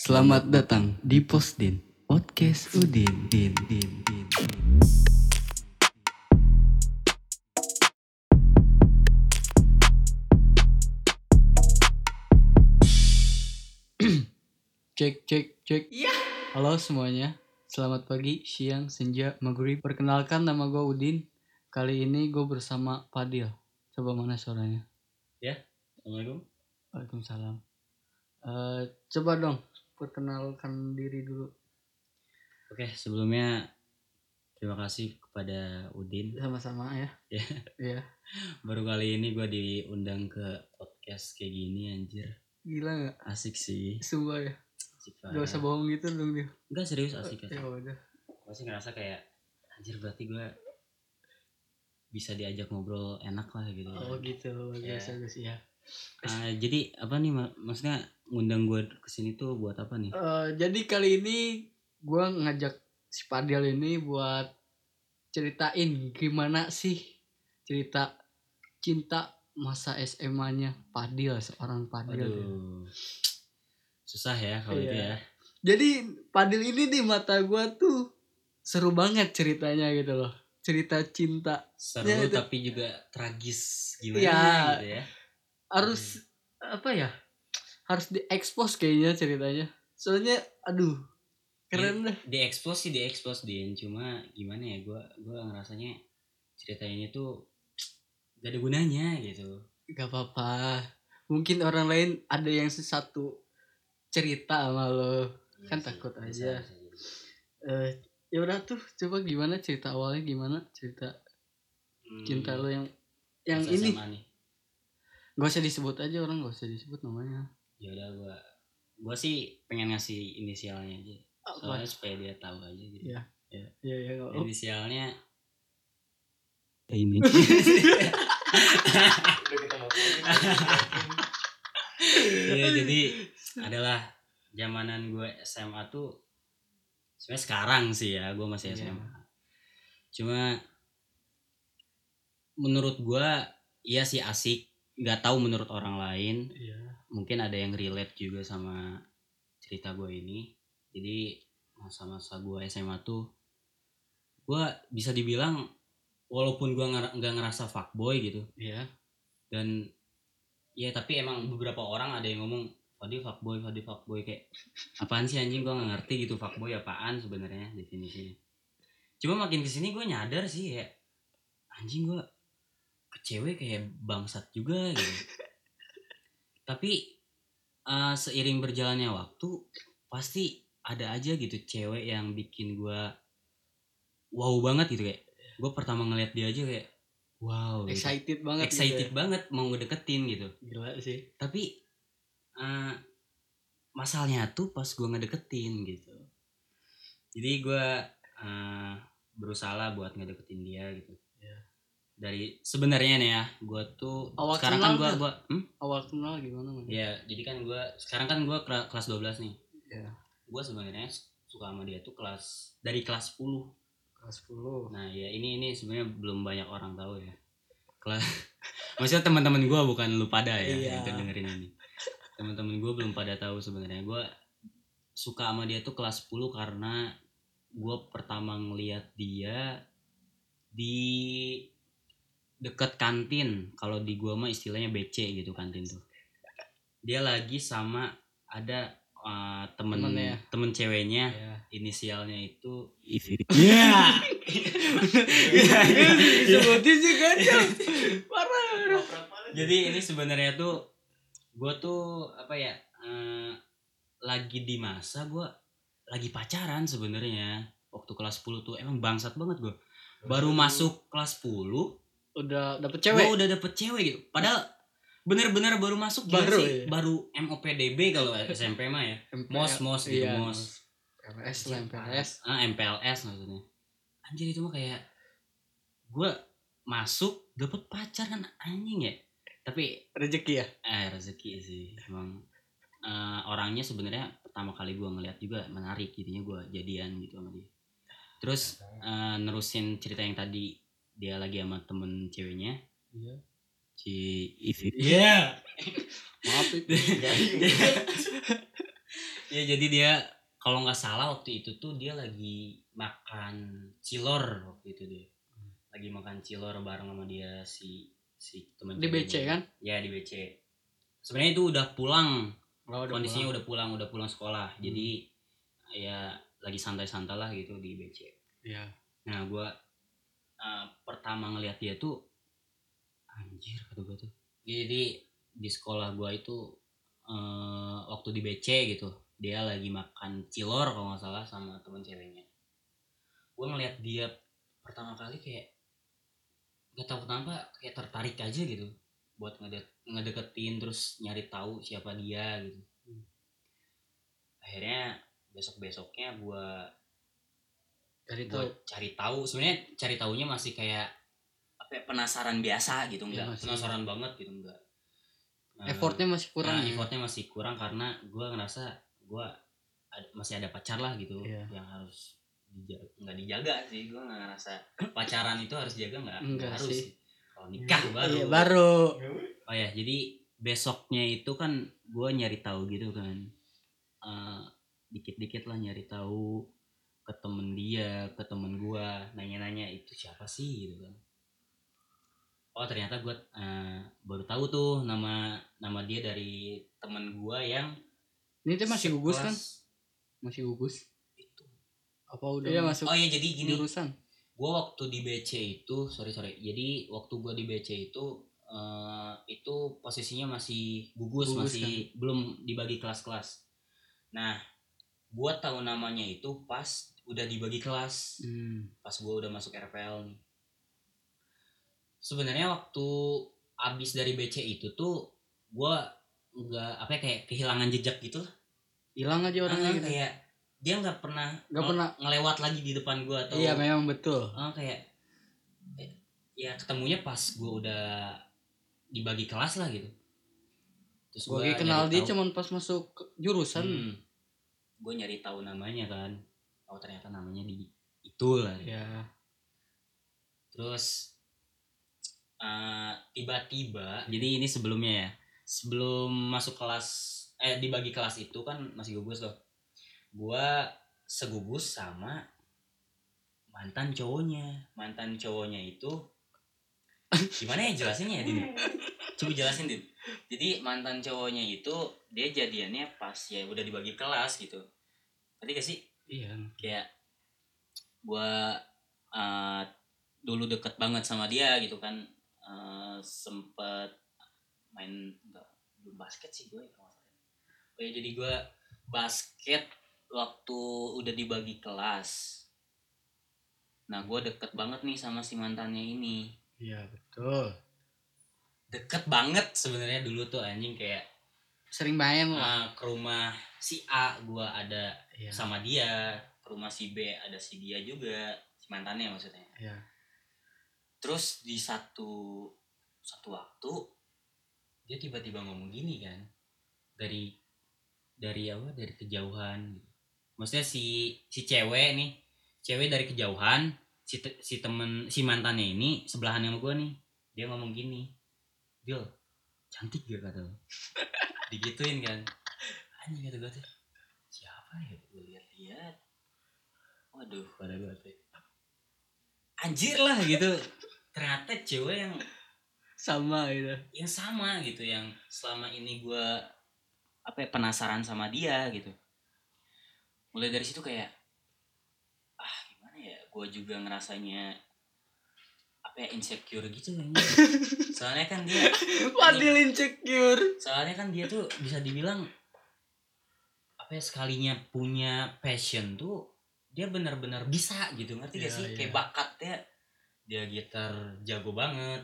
Selamat datang di Posdin Podcast Udin Din Din Din. Cek cek cek. Iya. Halo semuanya. Selamat pagi, siang, senja, maghrib. Perkenalkan nama gue Udin. Kali ini gue bersama Fadil. Coba mana suaranya? Assalamualaikum. Waalaikumsalam. Eh, coba dong perkenalkan diri dulu. Oke, sebelumnya terima kasih kepada Udin. Sama-sama ya. Ya. Iya. Baru kali ini gue diundang ke podcast kayak gini anjir. Gila nggak? Asik sih. Sumpah ya. Asik Gak usah bohong gitu dong dia. Enggak serius asik Ya asik. udah. Gue sih ngerasa kayak anjir berarti gue bisa diajak ngobrol enak lah gitu. Oh gitu. Ya. Bagus bagus ya. Ah, jadi apa nih mak- maksudnya ngundang gue ke sini tuh buat apa nih? Eh, jadi kali ini gue ngajak si Padil ini buat ceritain gimana sih cerita cinta masa SMA-nya Padil seorang Padil. Aduh. Susah ya kalau itu Iya. ya. Jadi Padil ini di mata gue tuh seru banget ceritanya gitu loh. Cerita cinta Seru Ya, itu- tapi juga tragis gimana Iya. gitu ya. harus apa ya? Harus diekspos kayaknya ceritanya. Soalnya aduh keren dah. diekspos sih diekspos din cuma gimana ya gue gua ngerasanya cerita ini tuh gak ada gunanya gitu Gak apa-apa. Mungkin orang lain ada yang sesatu cerita sama lo. Kan Iya sih, takut bisa- aja. bisa jadi. Eh, ya udah tuh coba gimana cerita awalnya gimana cerita Hmm, cinta lo yang yang ini nih gak usah disebut aja orang gak usah disebut namanya ya udah gue gue sih pengen ngasih inisialnya aja. Apa soalnya supaya dia tahu aja gitu. Iya. ya. Ya nggak- oh, inisialnya ini. Iya jadi adalah zamanan gue SMA tuh sebenarnya sekarang sih ya gue masih Iya. SMA cuma menurut gue iya sih asik. Nggak tahu menurut orang lain. Iya mungkin ada yang relate juga sama cerita gue ini. Jadi masa-masa gue SMA tuh gue bisa dibilang walaupun gue nggak ngerasa fuckboy gitu. Iya. Dan ya tapi emang beberapa orang ada yang ngomong Fadil fuckboy Fadil fuckboy kayak apaan sih anjing? Gue nggak ngerti gitu fuckboy apaan sebenarnya definisinya. Cuma makin ke sini gue nyadar sih ya anjing gue ke cewek kayak bangsat juga gitu tapi eh, seiring berjalannya waktu pasti ada aja gitu cewek yang bikin gue wow banget gitu kayak gue pertama ngeliat dia aja kayak wow gitu. Excited banget gitu excited ya. banget mau ngedeketin gitu. Gila sih. Tapi eh, masalahnya tuh pas gue ngedeketin gitu. Jadi gue eh, berusaha buat ngedeketin dia gitu. Iya. Dari sebenarnya nih ya gue tuh Awal sekarang kenal kan gue nggak? gua, hmm? awal kenal gimana man? ya jadi kan gue sekarang kan gue kelas 12 nih Iya. gue sebenarnya suka sama dia tuh kelas dari kelas 10 kelas 10 Nah ya ini ini sebenarnya belum banyak orang tahu ya. Kelas, maksudnya teman-teman gue bukan lu pada ya Iya. yang dengerin ini. Teman-teman gue belum pada tahu sebenarnya. Gue suka sama dia tuh kelas 10 karena gue pertama ngeliat dia di deket kantin. Kalau di gua mah istilahnya BC gitu kantin tuh. Dia lagi sama ada uh, temen Temennya. temen ceweknya. Ya inisialnya itu Iya. Sebutin sih kan parah. Jadi ini sebenarnya tuh gue tuh apa ya eh, lagi di masa gue lagi pacaran sebenarnya. Waktu kelas 10 tuh emang bangsat banget gue baru masuk kelas 10 udah dapet gue cewek? udah dapet cewek gitu. Padahal bener-bener baru masuk Baru, sih. iya. baru MOPDB kalau SMP mah ya. Mos mos gitu Iya, mos. MPLS lah MPLS ah MPLS maksudnya. Anjir itu mah kayak gue masuk dapet pacar kan anjing ya. Tapi rezeki ya? Eh rezeki sih emang. Eh, orangnya sebenarnya pertama kali gue ngeliat juga menarik jadinya gue jadian gitu sama dia. Terus eh, nerusin cerita yang tadi dia lagi sama temen ceweknya. Iya. Si Ivy. Iya. maaf itu ya jadi dia kalau nggak salah waktu itu tuh dia lagi makan cilor waktu itu dia. Lagi makan cilor bareng sama dia si si teman Di BC kan? ya di BC sebenarnya itu udah pulang. Oh, udah kondisinya pulang. udah pulang udah pulang sekolah. Jadi ya lagi santai-santai lah gitu di BC Iya. nah gua eh, pertama ngeliat dia tuh anjir kata gua tuh. Jadi di sekolah gua itu eh, waktu di BC gitu dia lagi makan cilor kalau nggak salah sama temen ceweknya. Gua ngeliat dia pertama kali kayak nggak tahu kenapa kayak tertarik aja gitu buat ngede- ngedeketin terus nyari tahu siapa dia gitu. Akhirnya besok besoknya gua Dari buat tahu. cari tahu sebenarnya cari taunya masih kayak apa ya, penasaran biasa gitu enggak masih- penasaran banget gitu enggak Nah, Effortnya masih kurang. nah, ya? effortnya masih kurang karena gue ngerasa gue masih ada pacar lah gitu Iya. yang harus dijaga nggak dijaga sih gue nggak ngerasa pacaran itu harus jaga nggak Enggak Nggak harus sih. kalau nikah baru Iya, baru. oh ya jadi besoknya itu kan gue nyari tahu gitu kan Eh, dikit-dikit lah nyari tahu ke temen dia ke temen gue nanya-nanya itu siapa sih? Gitu kan. Oh ternyata gue baru tahu tuh nama nama dia dari temen gue yang Ini teh masih gugus kan? Masih gugus. itu. Apa udah iya, masuk oh ya jadi gini. jurusan? gue waktu di BC itu sorry sorry. Jadi waktu gue di BC itu eh, itu posisinya masih gugus, Gugus, masih belum dibagi kelas-kelas. Nah gue tahu namanya itu pas udah dibagi kelas Hmm. pas gue udah masuk RPL nih sebenarnya waktu abis dari BC itu tuh gue nggak apa ya, kayak kehilangan jejak gitu Hilang aja orangnya Ah, gitu. kayak dia nggak pernah Nggak pernah. ngelewat lagi di depan gue atau Iya, memang betul. Ah, kayak ya ketemunya pas gue udah dibagi kelas lah gitu terus Gue kenal dia tahu- cuman pas masuk jurusan. hmm, gue nyari tahu namanya kan oh ternyata namanya di itu lah Ya. terus eh, tiba-tiba jadi ini sebelumnya ya? sebelum masuk kelas eh dibagi kelas itu kan masih gugus loh gue segugus sama mantan cowoknya. Mantan cowoknya itu gimana ya jelasinnya ya Din? Coba jelasin Din. Jadi mantan cowoknya itu dia jadiannya pas ya udah dibagi kelas gitu. Tadi gak sih Iya. kayak gua uh, dulu deket banget sama dia gitu kan uh, sempet main enggak belum basket sih gue kalau salah. Oh ya, jadi gua basket waktu udah dibagi kelas nah gue deket banget nih sama si mantannya ini Iya, betul. deket banget sebenarnya dulu tuh anjing kayak Sering main lah. uh, ke rumah si A gua ada Iya. sama dia. Ke rumah si B ada si dia juga si mantannya maksudnya. Iya. terus di satu satu waktu dia tiba-tiba ngomong gini kan. Dari dari apa? Dari kejauhan gitu. maksudnya si si cewek nih cewek dari kejauhan si te- si temen si mantannya ini sebelahan sama gue nih. Dia ngomong gini Gil cantik gak? kata lo digituin kan. Anjing kata gue tuh siapa ya gue lihat-lihat waduh pada gue anjir lah gitu ternyata cewek yang Sama gitu. yang sama gitu yang selama ini gue apa ya, penasaran sama dia gitu mulai dari situ kayak ah gimana ya gue juga ngerasanya apa ya insecure gitu kayaknya. soalnya kan dia Fadil insecure. soalnya kan dia tuh bisa dibilang apa ya sekalinya punya passion tuh dia benar-benar bisa gitu ngerti gak Iya, sih iya. kayak bakatnya dia gitar jago banget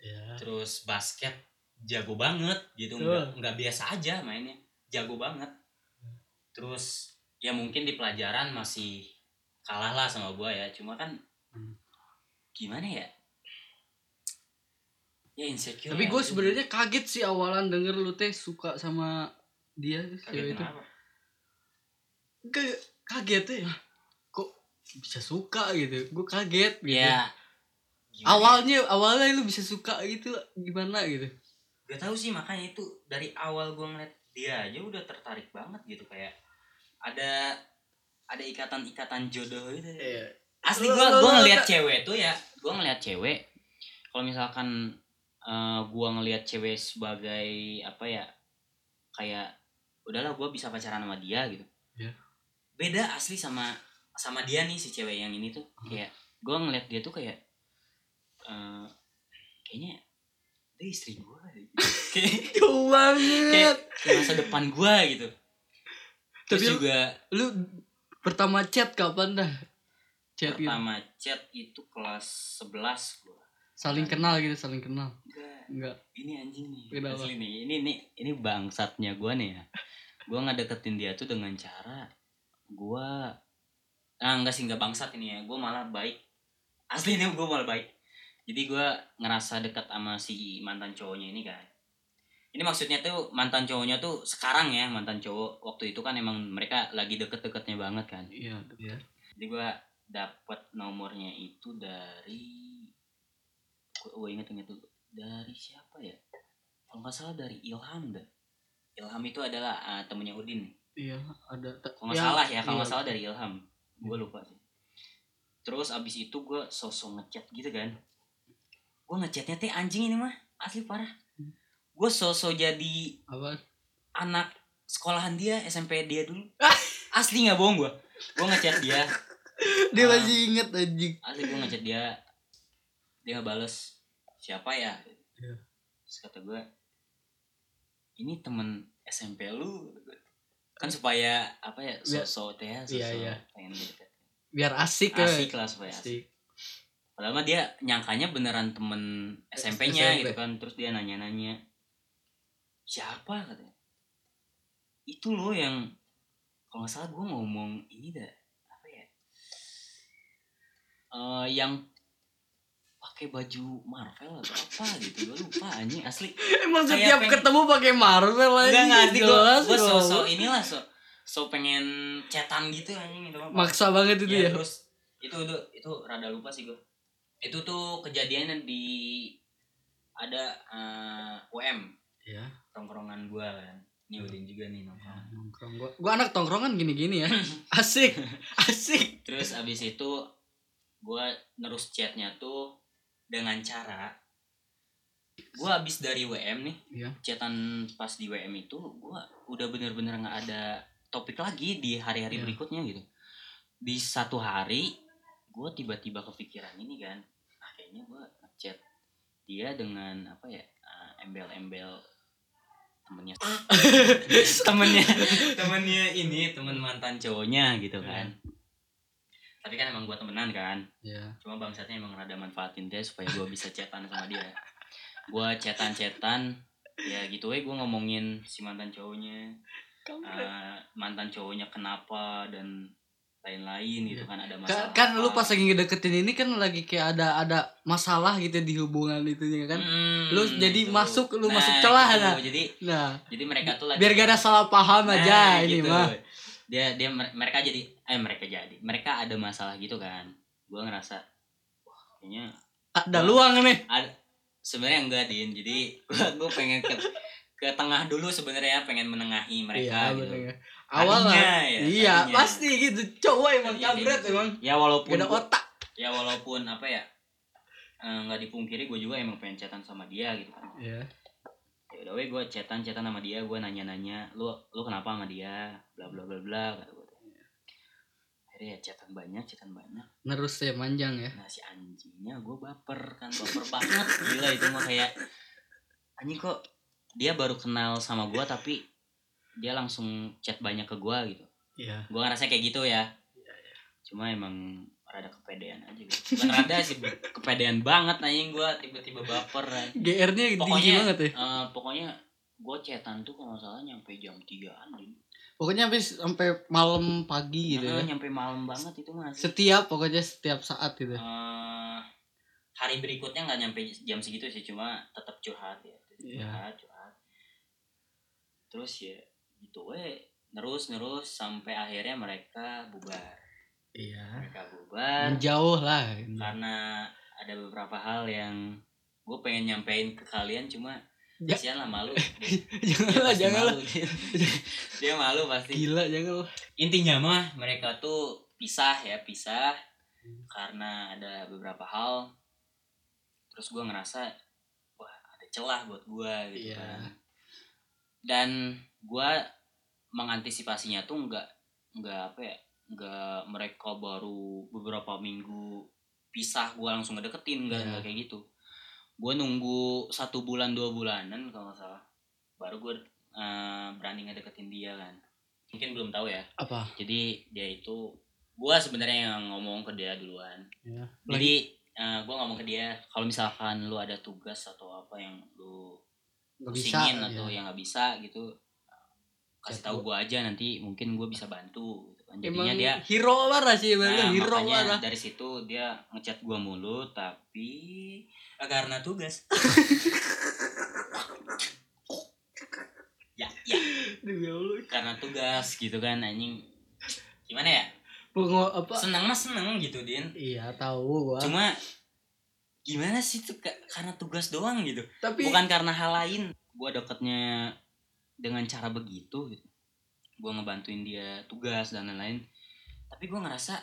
Ya. terus basket jago banget gitu nggak nggak biasa aja mainnya jago banget terus ya mungkin di pelajaran masih kalah lah sama gua ya cuma kan Hmm. gimana ya ya insecure Tapi ya, gue gitu. sebenarnya kaget sih awalan denger lu teh suka sama dia Kaget cewek itu. kenapa? Kayak kaget ya. Kok bisa suka gitu. Gue kaget gitu. ya gimana ya? Awalnya awalnya lu bisa suka gitu gimana gitu. gak tahu sih makanya itu dari awal gua ngeliat dia aja udah tertarik banget gitu kayak ada ada ikatan-ikatan jodoh gitu Iya. asli gua lu- ngelihat cewek tuh ya gua ngelihat cewek kalau misalkan eh, gua ngelihat cewek sebagai apa ya kayak udahlah gua bisa pacaran sama dia gitu Iya. Beda asli sama sama dia nih si cewek yang ini tuh Hmm. kayak gua ngelihat dia tuh kayak eh, kayaknya dia istri gua gitu. kayak banget. kayak masa depan gua gitu terus Tapi- juga Lu pertama chat kapan dah? Chat gitu. pertama chat itu kelas 11 gua Saling kenal gitu, saling kenal. Enggak, Enggak. ini anjing nih Kenapa? asli nih ini nih ini bangsatnya gua nih ya gua ngedeketin dia tuh dengan cara gua ah enggak sih enggak bangsat ini ya. Gua malah baik. Asli ini gua malah baik. Jadi gua ngerasa dekat sama si mantan cowoknya ini kan ini maksudnya tuh mantan cowoknya tuh sekarang ya mantan cowok. Waktu itu kan emang mereka lagi deket-deketnya banget kan. Iya, iya. jadi gua dapat nomornya itu dari gue inget inget dulu. Dari siapa ya? Kalau nggak salah dari Ilham dah. Ilham itu adalah uh, temennya Udin Iya, ada. kalau nggak ya, salah ya kalau iya. salah dari Ilham gue lupa sih terus abis itu gue sosok ngechat gitu kan gue ngechatnya teh anjing ini mah asli parah gue sosok jadi Apa? anak sekolahan dia SMP dia dulu asli nggak bohong gue gue ngechat dia Dia Ah. masih inget anjing. asli gue ngechat dia dia nggak bales siapa ya Iya. terus kata gue ini temen SMP lu kan supaya apa ya sosok teh ya sosok iya. pengen deket Biar asik ya. asik lah supaya asik Asik. padahal mah dia nyangkanya beneran temen SMP-nya SMP. gitu kan terus dia nanya-nanya siapa katanya itu loh yang kalau nggak salah gue ngomong ini dah apa ya Eh yang pakai baju Marvel atau apa gitu gue lupa anjing asli Emang setiap pengen- ketemu pakai Marvel aja. enggak enggak asli gue gue bro. sosok inilah so so pengen cetan gitu anjing itu. Maksa banget itu Iya, ya. terus itu itu itu rada lupa sih gue itu tuh kejadiannya di ada eh, UM Iya. tongkrongan gue kan ini Udin juga nih nongkrong Nongkrong gua. Gua anak tongkrongan gini-gini ya. Asik. Asik. terus abis itu gue nerus chatnya tuh dengan cara gue abis dari WM nih Iya. chatan pas di WM itu gue udah bener-bener nggak ada topik lagi di hari-hari Iya. berikutnya gitu di satu hari gue tiba-tiba kepikiran ini kan ah, kayaknya gue ngechat dia dengan apa ya ah, embel-embel temennya temennya temennya ini temen mantan cowoknya gitu kan tapi kan emang gue temenan kan Iya. cuma bangsatnya emang rada manfaatin dia supaya gue bisa chatan sama dia gue chatan chatan ya gitu ya gue ngomongin si mantan cowoknya eh, mantan cowoknya kenapa dan lain-lain gitu Iya. kan ada masalah kan lu apa. pas lagi ngedeketin ini kan lagi kayak ada ada masalah gitu di hubungan itunya kan. Mm, lu jadi gitu. masuk, lu Nah, masuk celah, gitu. nah. jadi Nah, jadi mereka tuh lagi biar gak ada salah paham Nah, aja ini gitu. mah. Dia dia mere- mereka jadi eh mereka jadi mereka ada masalah gitu kan gue ngerasa wah kayaknya Ada luang nih. ada sebenarnya enggak din jadi gue pengen ke ke tengah dulu sebenarnya pengen menengahi mereka Iya, gitu bener. Awal Tadinya lah. ya, iya, tadinya. pasti gitu. Cowok emang kabret kayak gitu. emang. ya walaupun ada otak. ya walaupun apa ya eh, nggak dipungkiri gue juga emang pengen chatan sama dia gitu kan Iya. Udah weh gue chatan chatan sama dia gue nanya nanya lu lu kenapa sama dia? Bla bla bla bla kata gue akhirnya ya chatan banyak chatan banyak. Nerus ya manjang ya. nah si anjingnya gue baper kan baper banget. Gila itu mah kayak anjing kok dia baru kenal sama gue tapi dia langsung chat banyak ke gue gitu. Iya. gue ngerasa kayak gitu ya. Cuma emang rada kepedean aja gitu bukan rada sih kepedean banget anjing gue tiba-tiba baper kan. GR-nya tinggi pokoknya banget ya. eh, pokoknya gue chatan tuh kalau salah nyampe jam 3an gitu. Pokoknya habis sampai malam pagi gitu Nah, ya. nyampe malam banget itu mas Setiap pokoknya setiap saat gitu. Eh, hari berikutnya nggak nyampe jam segitu sih cuma tetap curhat ya Iya. curhat curhat terus ya gitu we terus terus sampai akhirnya mereka bubar Iya. mereka bubar Menjauh lah. karena ada beberapa hal yang gue pengen nyampein ke kalian cuma Ja- kasihan lah malu jangan Dia lah pasti jangan lah malu. dia malu pasti gila jangan lah intinya mah mereka tuh pisah ya pisah karena ada beberapa hal terus gue ngerasa wah ada celah buat gue gitu Iya. kan dan gue mengantisipasinya tuh nggak nggak apa ya nggak mereka baru beberapa minggu pisah gue langsung ngedeketin nggak Iya. nggak kayak gitu. Gue nunggu satu bulan dua bulanan kalau nggak salah baru gue berani ngedeketin dia kan. Mungkin belum tahu ya. Apa? Jadi dia itu gua sebenarnya yang ngomong ke dia duluan. Ya jadi eh, gua ngomong ke dia kalau misalkan lu ada tugas atau apa yang lu pusingin atau ya. yang nggak bisa gitu kasih tahu gua aja nanti mungkin gua bisa bantu kan emang jadinya dia hero parah sih nah, hero makanya parah dari situ dia ngechat gua mulu tapi karena tugas. Ya ya. Allah. karena tugas gitu kan anjing. Gimana ya? Pengo, apa? Seneng mah seneng gitu din. Iya tahu gua. Cuma gimana sih tuh Ka- karena tugas doang gitu. Tapi bukan karena hal lain. Gue deketnya dengan cara begitu gitu gue ngebantuin dia tugas dan lain-lain. Tapi gue ngerasa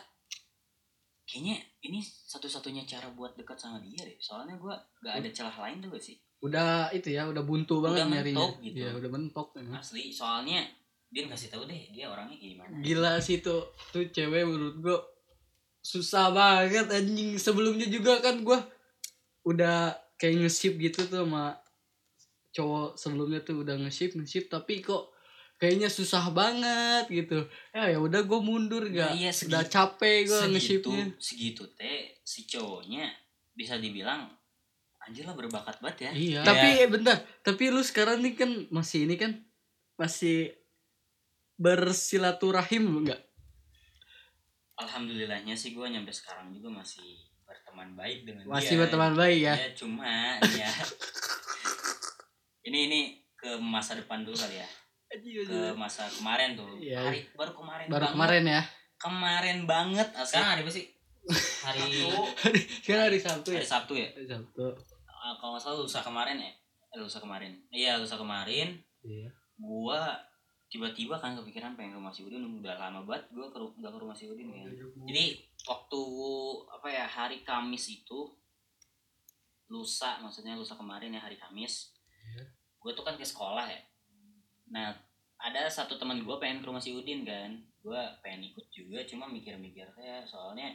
kayaknya ini satu-satunya cara buat dekat sama dia deh. Soalnya gue gak ada celah lain tuh gak sih? Udah itu ya udah buntu banget Udah nyarinya. mentok gitu. Iya, udah mentok emang. asli soalnya dia kasih tahu deh dia orangnya kayak gimana. Gila sih tuh tuh cewek menurut gua susah banget anjing. Sebelumnya juga kan gua udah kayak nge-ship gitu tuh sama cowok sebelumnya tuh udah nge-ship nge-ship tapi kok kayaknya susah banget gitu. Ya ya udah gue mundur Ya, gak iya, udah segitu- capek gue segitu segitu teh si cowoknya bisa dibilang anjir lah berbakat banget ya. Iya. Ya. tapi eh, bentar. Tapi lu sekarang nih kan masih ini kan masih bersilaturahim enggak alhamdulillahnya sih gue nyampe sekarang juga masih berteman baik dengan masih dia. berteman baik ya? Ya cuma ya ini ini ke masa depan dulu kali ya ke masa kemarin tuh. Iya. hari baru kemarin baru banget. kemarin ya? Kemarin banget. Asli. sekarang hari apa sih? Hari kan hari Sabtu ya? Hari Sabtu ya? Hari Sabtu. Ah, kalau nggak salah lusa kemarin ya? Eh, lusa kemarin. Iya lusa kemarin. Iya. Gua tiba-tiba kan kepikiran pengen ke rumah si Udin. Udah lama banget gua ke, nggak ke rumah si Udin kan. Jadi waktu apa ya hari Kamis itu lusa maksudnya lusa kemarin ya hari Kamis Iya. gue tuh kan ke sekolah ya. Nah ada satu teman gue pengen ke rumah si Udin kan. Gue pengen ikut juga cuma mikir-mikir kayak soalnya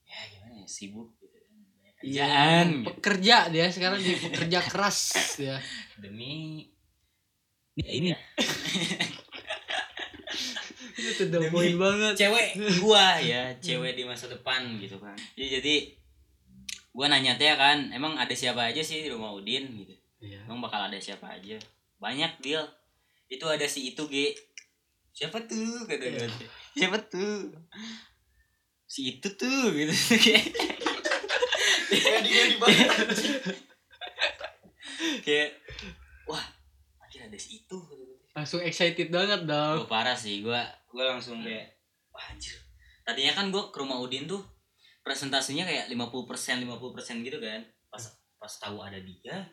ya gimana ya sibuk gitu kan kerjaan Iya, gitu. pekerja dia sekarang jadi pekerja keras ya. Demi ya ini. Itu the Demi- point banget. cewek gua ya cewek di masa depan gitu kan. Jadi, jadi gua nanya teh kan emang ada siapa aja sih di rumah Udin? Gitu. Iya. Emang bakal ada siapa aja? Banyak deal itu ada si itu G siapa tuh? Kata Iya. gue siapa tuh? Si itu tuh gitu. Kayak kayak wah akhirnya ada si itu langsung excited banget dong. Gue parah sih, gue gue langsung kayak wah anjir. Tadinya kan gue ke rumah Udin tuh presentasinya kayak 50% 50% gitu kan. Pas pas tahu ada dia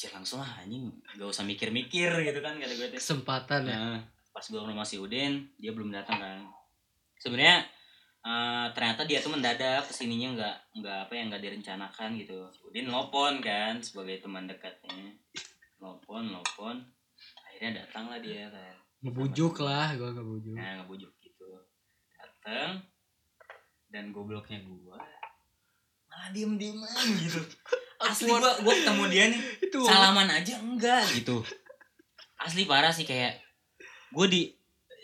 anjir langsung lah anjing gak usah mikir-mikir gitu kan kata gue teh. kesempatan ya Nah, pas gue rumah si Udin, dia belum datang kan. Sebenarnya eh, ternyata dia tuh mendadak ke sininya nggak nggak apa yang nggak direncanakan gitu. Udin nelpon kan sebagai teman dekatnya. Nelpon, nelpon. Akhirnya datang lah dia kan. ngebujuk lah gua ngebujuk Nah, ngebujuk gitu. Datang dan gobloknya gua malah diem-dieman gitu. Asli gua gua ketemu dia nih. Itu. Salaman aja enggak gitu. Asli parah sih kayak gue di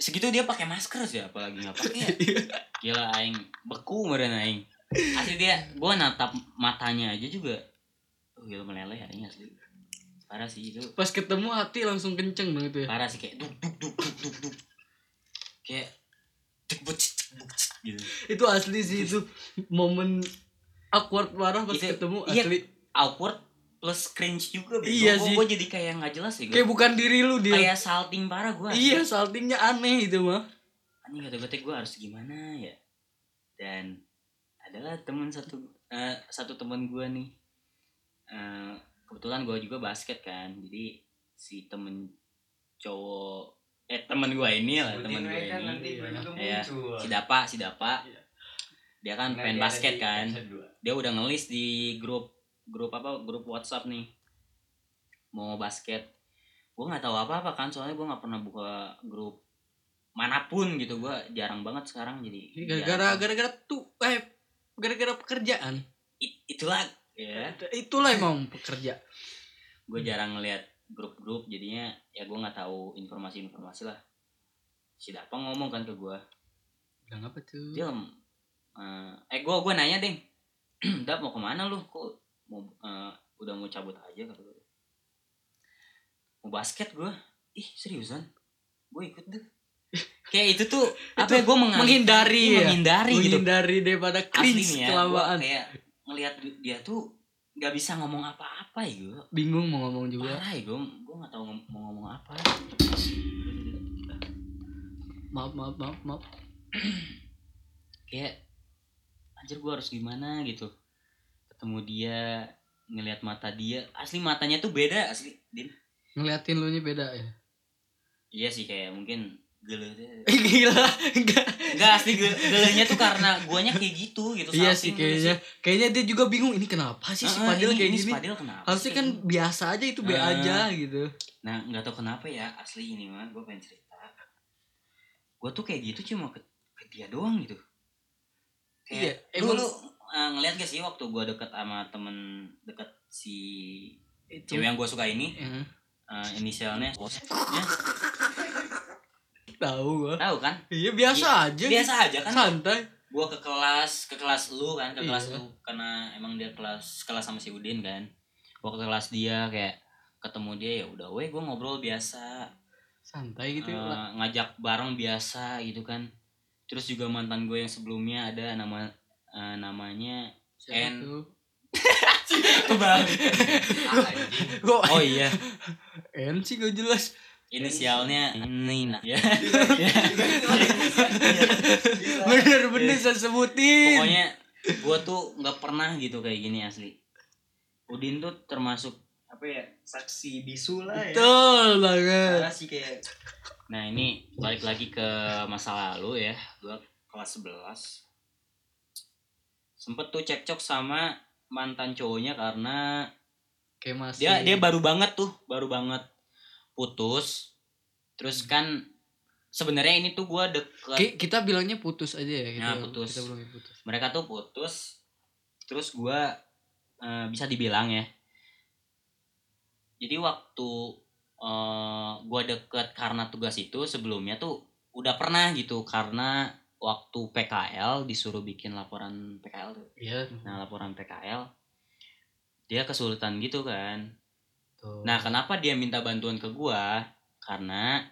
segitu dia pakai masker sih apalagi nggak pakai. Ya. gila aing beku meren aing. Asli dia gue natap matanya aja juga. Oh gila meleleh aing asli. Parah sih itu. Pas ketemu hati langsung kenceng itu ya. Parah sih kayak duk duk duk duk duk duk. Kayak cek bucit cek gitu. Itu asli sih itu momen awkward parah pas Itu- ketemu iya. Awkward plus cringe juga Iya sih. gue jadi kayak nggak jelas sih kayak bukan diri lu dia kayak salting parah gue iya saltingnya aneh itu mah. Anjing kata gue gue harus gimana ya? Dan adalah teman satu eh, satu teman gue nih. Eh, kebetulan gue juga basket kan. Jadi si temen cowok eh temen gue ini lah temen gue kan ini. nanti Iya. muncul. si Dapa si Dapa. Iya. dia kan Nah, pengen dia basket kan. dia udah ngelis di grup grup apa grup WhatsApp nih. Mau basket. Gue nggak tahu apa apa kan soalnya gue nggak pernah buka grup mana pun gitu. Gue jarang banget sekarang jadi gara-gara gara-gara tuh eh gara-gara pekerjaan. I- itulah ya. Itulah emang pekerja. Gue jarang ngeliat grup-grup jadinya ya gue nggak tahu informasi-informasi lah. Si Dapa ngomong kan ke gue bilang apa tuh? Dia lem- eh eh gue gue nanya deh Dap mau ke mana lu? Kok mau eh, udah mau cabut aja kata gue mau basket gue ih seriusan? Gue ikut deh. Kayak itu tuh apa ya gue menghindari ya? menghindari gitu. Menghindari daripada cringe nih ya kelamaan. kayak ngelihat dia tuh nggak bisa ngomong apa-apa ya gue bingung mau ngomong juga. Parah ya gue gue nggak tahu mau ngomong apa. Maaf maaf maaf maaf. Kayak anjir gue harus gimana gitu ketemu dia ngelihat mata dia. Asli matanya tuh beda asli din. Ngeliatin lu nya beda ya? Iya sih kayak mungkin gelenya gila enggak. Enggak asli ge- gelenya tuh karena guanya kayak gitu gitu iya sih gitu kayaknya. kayaknya dia juga bingung ini kenapa sih si Ah, ah, Fadil ini- kayak ini gini? Si Fadil kenapa harusnya sih? kan gini? biasa aja itu be Ah. aja gitu. Nah nggak tahu kenapa ya asli ini mah gue pengen cerita. Gue tuh kayak gitu cuma ke, ke dia doang gitu. Iya, kayak lu, emang- lu uh, ngeliat gak sih waktu gue deket sama temen deket si itu. cewek yang gue suka ini? Ya, uh, inisialnya ya, tahu gua. Tahu kan? Iya biasa aja. biasa aja kan? Santai. Gue ke kelas ke kelas lu kan ke kelas Iya. lu karena emang dia kelas kelas sama si Udin kan. Gue ke kelas dia kayak ketemu dia ya udah weh gue ngobrol biasa. Santai gitu lah ngajak bareng biasa gitu kan. Terus juga mantan gue yang sebelumnya ada nama eh, namanya Siapa N. tuh? Kebalik. Gua oh iya. N sih gak jelas. Inisialnya ini nah ya bener bener saya sebutin. Pokoknya gue tuh nggak pernah gitu kayak gini asli. Udin tuh termasuk apa ya saksi bisu lah ya. Betul banget. Sih kayak. Nah ini balik lagi ke masa lalu ya. Gue kelas 11 sempet tuh cekcok sama mantan cowoknya karena kayak masih dia dia baru banget tuh baru banget putus. Terus kan sebenarnya ini tuh gue deket Ki- kita bilangnya putus aja ya kita, Nah, putus. kita bilangnya putus. Mereka tuh putus terus gua eh, bisa dibilang ya. Jadi waktu eh, gua deket karena tugas itu sebelumnya tuh udah pernah gitu karena waktu PKL disuruh bikin laporan PKL tuh. iya nah laporan PKL dia kesulitan gitu kan tuh. Nah, kenapa dia minta bantuan ke gua? Karena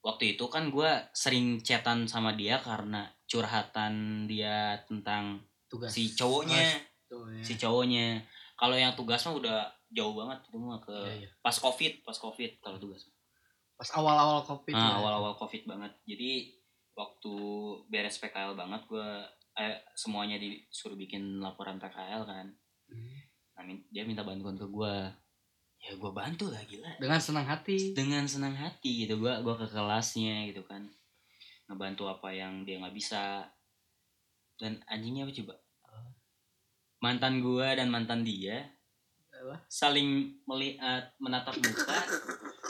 waktu itu kan gua sering chatan sama dia karena curhatan dia tentang tugas si cowoknya, ya. si cowoknya. Kalau yang tugas mah udah jauh banget itu mah ke Iya, iya. pas Covid, pas Covid kalau tugas. pas awal-awal covid Ah, ya. awal-awal Covid banget. Jadi waktu beres PKL banget gua eh semuanya disuruh bikin laporan PKL kan. Hmm. Nah, dia minta bantuan ke gua. Ya gua bantu lah gila. dengan senang hati dengan senang hati gitu gua gua ke kelasnya gitu kan ngebantu apa yang dia nggak bisa dan anjingnya apa coba mantan gua dan mantan dia Apa? saling melihat menatap muka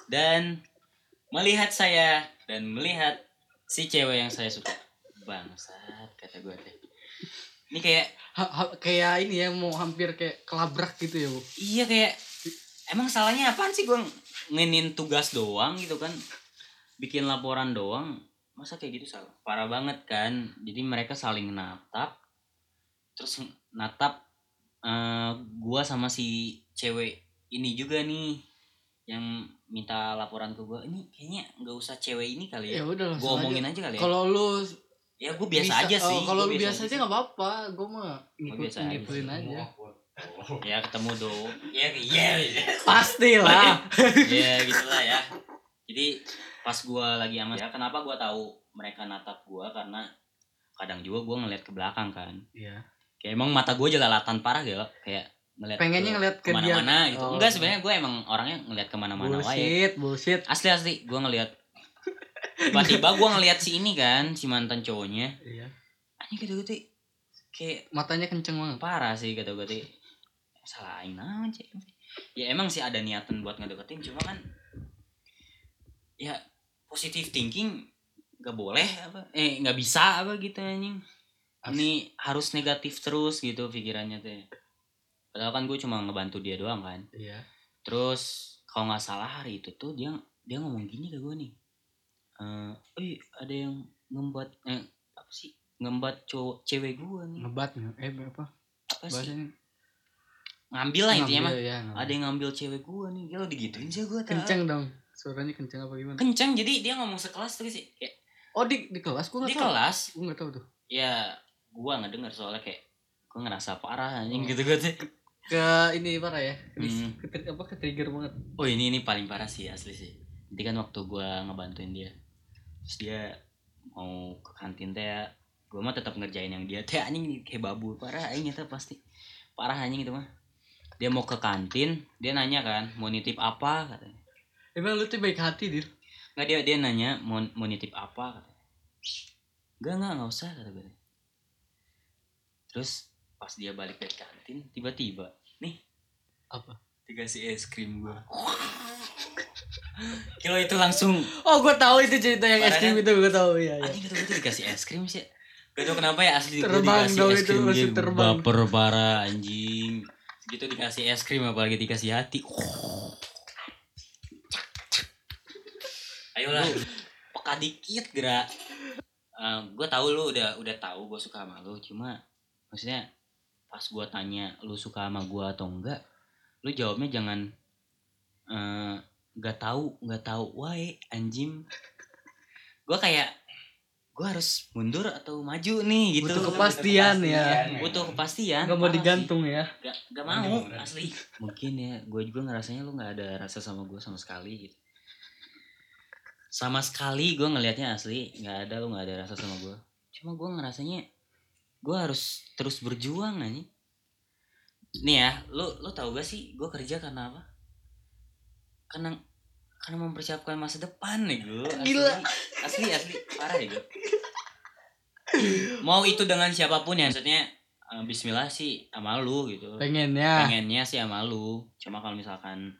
dan melihat saya dan melihat si cewek yang saya suka. Bangsat kata gua teh. Ini kayak Ha- ha- kayak ini ya mau hampir kayak kelabrak gitu ya bu? Iya kayak emang salahnya apaan sih gua nginin tugas doang gitu kan? Bikin laporan doang masa kayak gitu salah? Parah banget kan? Jadi mereka saling natap terus natap eh, gua sama si cewek ini juga nih yang minta laporan ke gua ini kayaknya nggak usah cewek ini kali ya. Ya udah gua langsung omongin aja aja kali ya. Kalau lu ya gua biasa bisa- aja oh, sih kalau gua lu biasa aja nggak apa-apa gue mah biasa aja ngikutin sih. aja. Ya ketemu dong. Ya iya pasti lah ya gitulah ya. Jadi pas gua lagi sama ya kenapa gua tahu mereka natap gua? Karena kadang juga gua ngeliat ke belakang kan. Iya. Kayak emang mata gua jelalatan parah gitu kayak ngeliat pengennya ke ngeliat ke dia. ke mana-mana gitu. Oh. enggak sebenarnya gue emang orangnya ngeliat ke mana-mana wae. Bullshit bullshit. Asli asli gue ngeliat. Tiba-tiba gue ngeliat si ini kan si mantan cowoknya. Iya. Anjing gitu gitu kayak matanya kenceng banget. parah sih kata gue teh salah naon cek ya emang sih ada niatan buat ngedeketin cuma kan ya positive thinking gak boleh apa eh nggak bisa apa gitu anjing. Ini harus negatif terus gitu pikirannya teh padahal kan gue cuma ngebantu dia doang kan. Iya. Terus kalau nggak salah hari itu tuh dia dia ngomong gini ke gue nih. Eh "Eh, ada yang ngembat eh apa sih? Ngembat cowok cewek gue nih. Ngebat eh apa? Apa sih? bahasanya ngambil lah intinya mah. Ya, ngambil. ada yang ngambil cewek gue nih. Gila digituin sih gue kenceng dong. Suaranya kenceng apa gimana? Kenceng jadi dia ngomong sekelas terus sih kayak oh di di kelas? Gua di tahu. kelas. Gua nggak tahu tuh. Ya gue nggak denger soalnya kayak gue ngerasa parah anjing Oh. gitu gue tuh ke ini parah ya. Hmm. ke, apa ke trigger banget. Oh ini ini paling parah sih asli sih. Nanti kan waktu gue ngebantuin dia. Terus dia mau ke kantin teh ya. Gue mah tetap ngerjain yang dia. Teh anjing kayak babu parah anjing itu pasti. Parah anjing itu mah. Dia mau ke kantin dia nanya kan mau nitip apa? katanya. Emang lu tuh baik hati dir? Nggak dia dia nanya mau mau nitip apa? katanya. Enggak enggak nggak usah kata gue terus pas dia balik dari kantin tiba-tiba nih apa? dikasih es krim gue kilo itu langsung. Oh gua tahu itu cerita yang es krim kan? itu gua tahu iya iya. Anjing tuh dikasih es krim sih. Gak tau kenapa ya asli Terbang dikasih dong es itu, krim dia terbang. baper parah anjing. Gitu dikasih es krim apalagi dikasih hati. Ayolah peka dikit gerak. Gue tahu lu udah udah tahu gue suka sama lu cuma maksudnya pas gue tanya lu suka sama gue atau enggak? Lu jawabnya jangan eh, nggak tahu nggak tahu. Wae anjim gue kayak gue harus mundur atau maju nih gitu. Butuh kepastian ya. butuh kepastian. Nggak mau parah sih. digantung ya. Gak, gak mau asli. Mungkin ya gue juga ngerasanya lu nggak ada rasa sama gue sama sekali gitu. Sama sekali gue ngelihatnya asli nggak ada lu nggak ada rasa sama gue cuma gue ngerasanya gue harus terus berjuang nih nih ya lu lu tahu gak sih gue kerja karena apa? Karena karena mempersiapkan masa depan nih. Gue Gila. asli asli parah ya gue mau itu dengan siapa pun ya maksudnya eh, Bismillah sih sama lu gitu. Pengen ya pengennya sih sama lu. Cuma kalau misalkan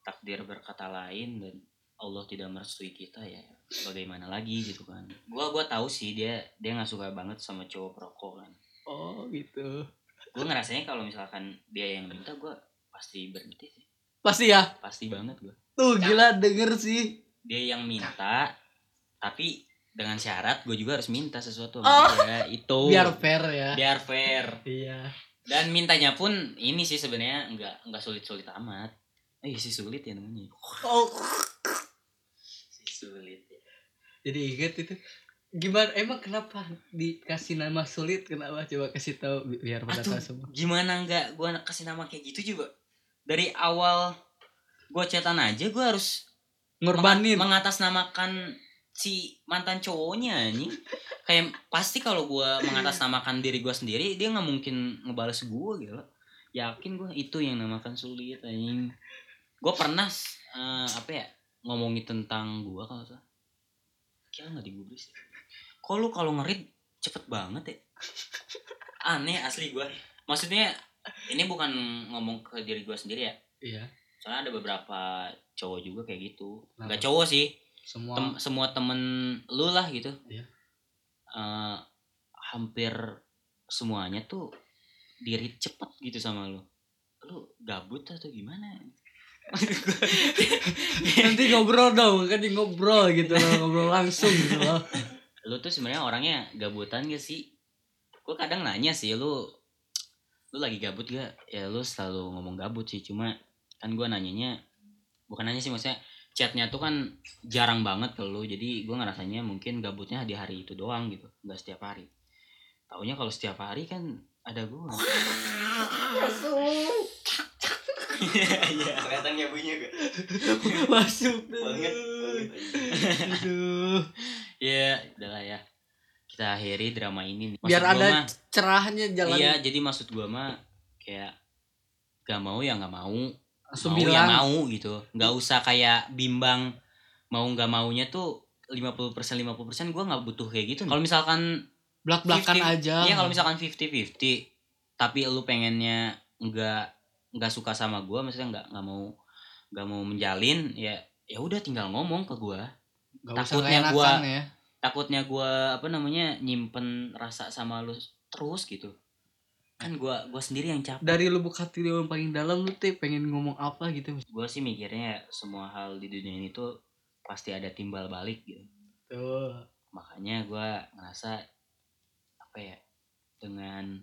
takdir berkata lain dan Allah tidak merestui kita ya bagaimana lagi gitu kan. Gua gua tahu sih dia dia nggak suka banget sama cowok perokok kan. Oh gitu. Gua ngerasanya kalau misalkan dia yang minta gua pasti berhenti sih. Pasti ya? Pasti banget gua. Tuh gila denger sih. Dia yang minta tapi dengan syarat gue juga harus minta sesuatu Oh. sama dia itu. Biar fair ya. Biar fair. Iya. Dan mintanya pun ini sih sebenarnya nggak nggak sulit sulit amat. Eh sih sulit ya namanya. Oh. Si sulit. Jadi inget itu. Gimana emang kenapa dikasih nama sulit? Kenapa? Coba kasih tahu bi- biar pada tahu semua. gimana nggak? Gue kasih nama kayak gitu juga dari awal gue cetan aja gue harus ngorbanin. menga- mengatasnamakan si mantan cowoknya nih kayak pasti kalau gue mengatasnamakan diri gue sendiri dia nggak mungkin ngebales gue gitu. Yakin gue itu yang namakan sulit anjing. Gue pernah eh, apa ya ngomongin tentang gue kalau salah kira nggak digubris ya kok lu kalau ngerit cepet banget ya? Aneh asli gue maksudnya ini bukan ngomong ke diri gue sendiri ya. Iya. Soalnya ada beberapa cowok juga kayak gitu. Kenapa? nggak cowok sih. Semua. Tem- semua temen lu lah gitu. Iya. Eh, hampir semuanya tuh diri cepet gitu sama lu. Lu gabut atau gimana nanti ngobrol dong kan di ngobrol gitu loh ngobrol langsung gitu loh. Lu tuh sebenarnya orangnya gabutan gak sih? Gue kadang nanya sih lu lu lagi gabut gak? Ya lu selalu ngomong gabut sih cuma kan gue nanyanya bukan nanya sih maksudnya chatnya tuh kan jarang banget ke lu jadi gue ngerasanya mungkin gabutnya di hari itu doang gitu nggak setiap hari. Taunya kalau setiap hari kan ada gue iya kelihatan ya bunyinya gak? Masuk. Tuh. Banget, banget. aduh. Ya udahlah ya. Kita akhiri drama ini. Nih. biar Maksud gua ada mah- cerahnya jalan. Iya, jadi maksud gua mah kayak gak mau ya nggak mau. Langsung mau ya bilang. mau gitu. Nggak usah kayak bimbang mau nggak maunya tuh 50% 50% gue nggak butuh kayak gitu. Kalau misalkan belak belakan 50, aja. Iya kalau misalkan 50-50 tapi lu pengennya nggak nggak suka sama gue maksudnya nggak nggak mau nggak mau menjalin ya ya udah tinggal ngomong ke gue takutnya gua- ya. takutnya gue apa namanya nyimpen rasa sama lu terus gitu. Kan gue gua sendiri yang capek. Dari lubuk hati lu yang paling dalam lu tuh pengen ngomong apa gitu gue sih mikirnya semua hal di dunia ini tuh pasti ada timbal balik gitu. Tuh makanya gue ngerasa apa ya dengan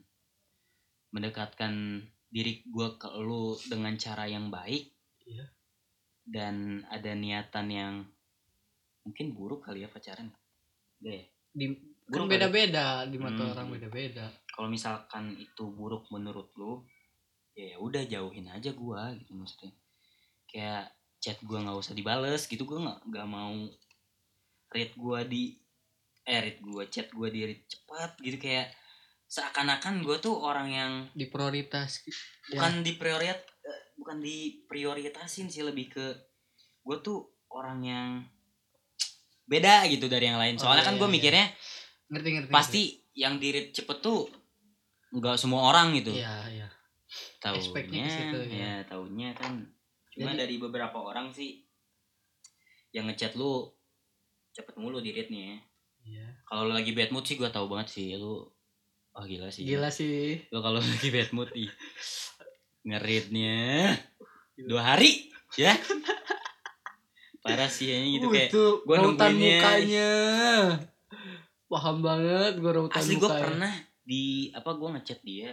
mendekatkan diri gue ke lu dengan cara yang baik Iya. dan ada niatan yang mungkin buruk kali ya pacaran. Enggak ya? Di kan Buruk beda beda di mata Hmm. orang beda beda kalau misalkan itu buruk menurut lu ya udah jauhin aja gua gitu maksudnya. Kayak chat gua nggak usah dibales gitu gua nggak nggak mau read gua di eh read gua chat gua di read cepat gitu kayak seakan-akan gua tuh orang yang di prioritas Ya. bukan di prioritas bukan di prioritasin sih lebih ke gue tuh orang yang beda gitu dari yang lain. Oh, soalnya iya, kan gue iya, mikirnya ngerti ngerti pasti yang dirit cepet tuh nggak semua orang gitu. Ngerti. iya. Iya tahunya situ, ya ya. tahunya kan cuma Jadi- dari beberapa orang sih yang ngechat lu cepet mulu dirit nih ya. Iya. Kalau lagi bad mood sih gue tahu banget sih lu oh gila sih gila sih lu kalau lagi bad mood ih ngeritnya dua hari ya parah sih ya gitu Uh, kayak itu gua rautan nungguinnya. mukanya paham banget gua rautan asli gue mukanya. pernah di apa gue ngechat dia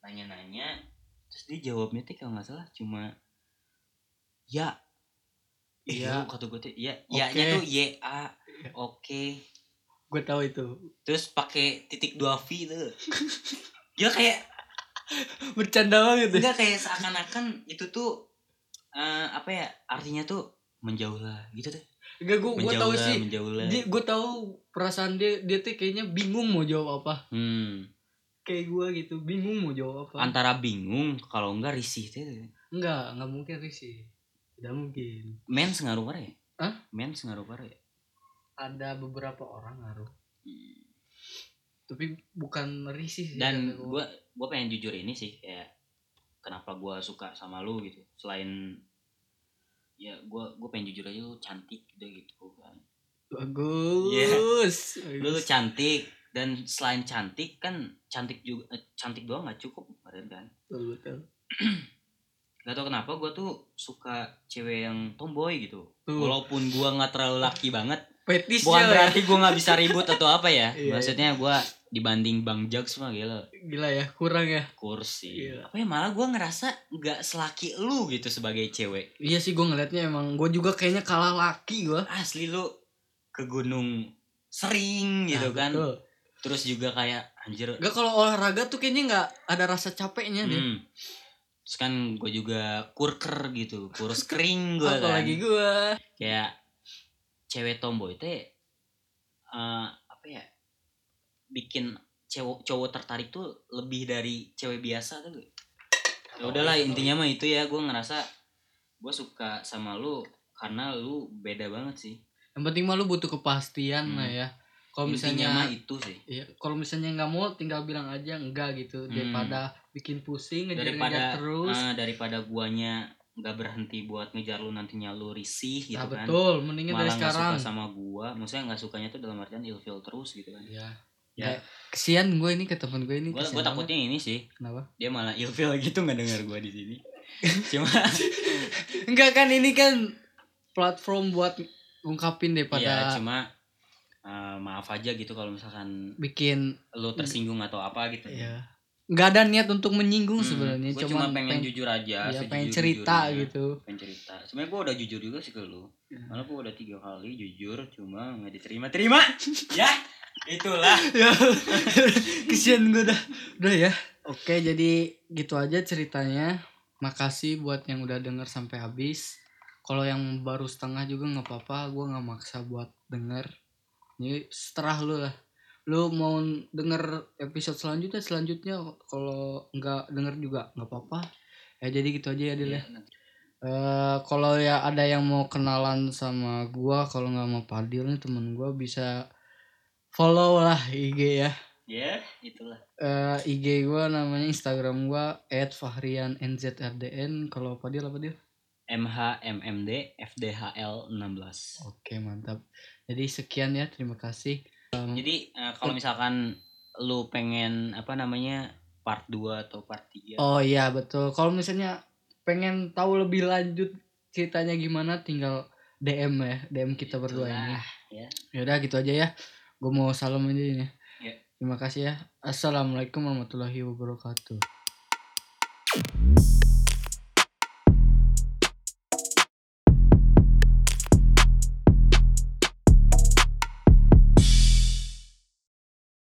nanya-nanya terus dia jawabnya tuh kalau nggak salah cuma ya Iya. kata gue tuh ya Oke. ya tuh ya Iya. oke gue tahu itu. Terus pakai titik dua v tuh dia kayak bercanda banget ya. Enggak kayak seakan-akan itu tuh eh, apa ya artinya tuh menjauh lah gitu deh. Enggak gue gue tahu sih. menjauh lah. Dia gue tahu perasaan dia dia tuh kayaknya bingung mau jawab apa. Hmm. kayak gue gitu bingung mau jawab apa. Antara bingung kalau enggak risih tuh enggak enggak mungkin sih tidak mungkin. Mens ngaruh parah ya? Hah? mens ngaruh parah ya ada beberapa orang ngaruh. Tapi bukan risih sih dan gue gue pengen jujur ini sih kayak kenapa gue suka sama lu gitu. Selain ya gue gue pengen jujur aja lu cantik gitu gitu kan. Bagus lu tuh cantik dan selain cantik kan cantik juga eh, cantik doang nggak cukup kemarin kan. Betul betul. Gak tau kenapa gue tuh suka cewek yang tomboy gitu. Tuh. walaupun gue nggak terlalu laki banget Fetis bukan ya. berarti gue nggak bisa ribut atau apa ya Iya, maksudnya gue dibanding bang Jags mah gila gila ya kurang ya kursi Iya. apa ya malah gue ngerasa nggak selaki lu gitu sebagai cewek iya sih gue ngeliatnya emang gue juga kayaknya kalah laki gue asli lu ke gunung sering gitu Nah, kan betul. terus juga kayak anjir Gak kalau olahraga tuh kayaknya nggak ada rasa capeknya deh. hmm. terus kan gue juga kurker gitu kurus kering gue kan Apalagi gue. kayak cewek tomboy teh eh, apa ya bikin cowok cowok tertarik tuh lebih dari cewek biasa tuh ya udahlah intinya mah itu ya gue ngerasa gue suka sama lu karena lu beda banget sih Yang penting mah lu butuh kepastian Hmm. lah ya. Kalau misalnya mah itu sih Iya, kalau misalnya nggak mau tinggal bilang aja enggak gitu Hmm. daripada bikin pusing ngejar-ngejar daripada terus. ah, daripada guanya nggak berhenti buat ngejar lu nantinya lu risih gitu nah, kan betul, mendingan dari malah nggak sekarang. suka sama gua maksudnya nggak sukanya tuh dalam artian ilfil terus gitu kan Iya. Ya. Kayak kesian gue ini ke temen gue ini. gua, banget. takutnya ini sih Kenapa? dia malah ilfil gitu nggak dengar gua di sini cuma Enggak kan ini kan platform buat ngungkapin ya daripada cuma eh, maaf aja gitu kalau misalkan bikin lu tersinggung atau apa gitu ya nggak ada niat untuk menyinggung Hmm, sebenarnya gua cuman cuma pengen jujur aja ya, pengen cerita gitu. Pengen cerita. Sebenarnya gua udah jujur juga sih ke lu. Ya. malah gua udah tiga kali jujur cuma nggak diterima terima ya itulah. Ya kesian gue dah. Udah ya. Oke jadi gitu aja ceritanya. Makasih buat yang udah denger sampai habis. Kalau yang baru setengah juga nggak apa-apa gue nggak maksa buat denger. Ini seterah lu lah lu mau denger episode selanjutnya selanjutnya kalau nggak denger juga nggak apa-apa. Ya jadi gitu aja ya Dil ya. Iya, nanti. Eh, kalau ya ada yang mau kenalan sama gua kalau nggak mau Padil nih temen gua bisa follow lah IG ya. Ya, itulah. Eh, IG gua namanya Instagram gua @fahriannzrdn kalau Padil apa Dil? MHMMD FDHL 16. oke mantap. Jadi sekian ya terima kasih Jadi eh, kalau misalkan lu pengen apa namanya part 2 atau part 3 oh iya betul kalau misalnya pengen tahu lebih lanjut ceritanya gimana tinggal DM ya DM kita berdua ini ya. Yaudah gitu aja ya. Gue mau salam aja ini. Ya. Terima kasih ya. Assalamualaikum warahmatullahi wabarakatuh.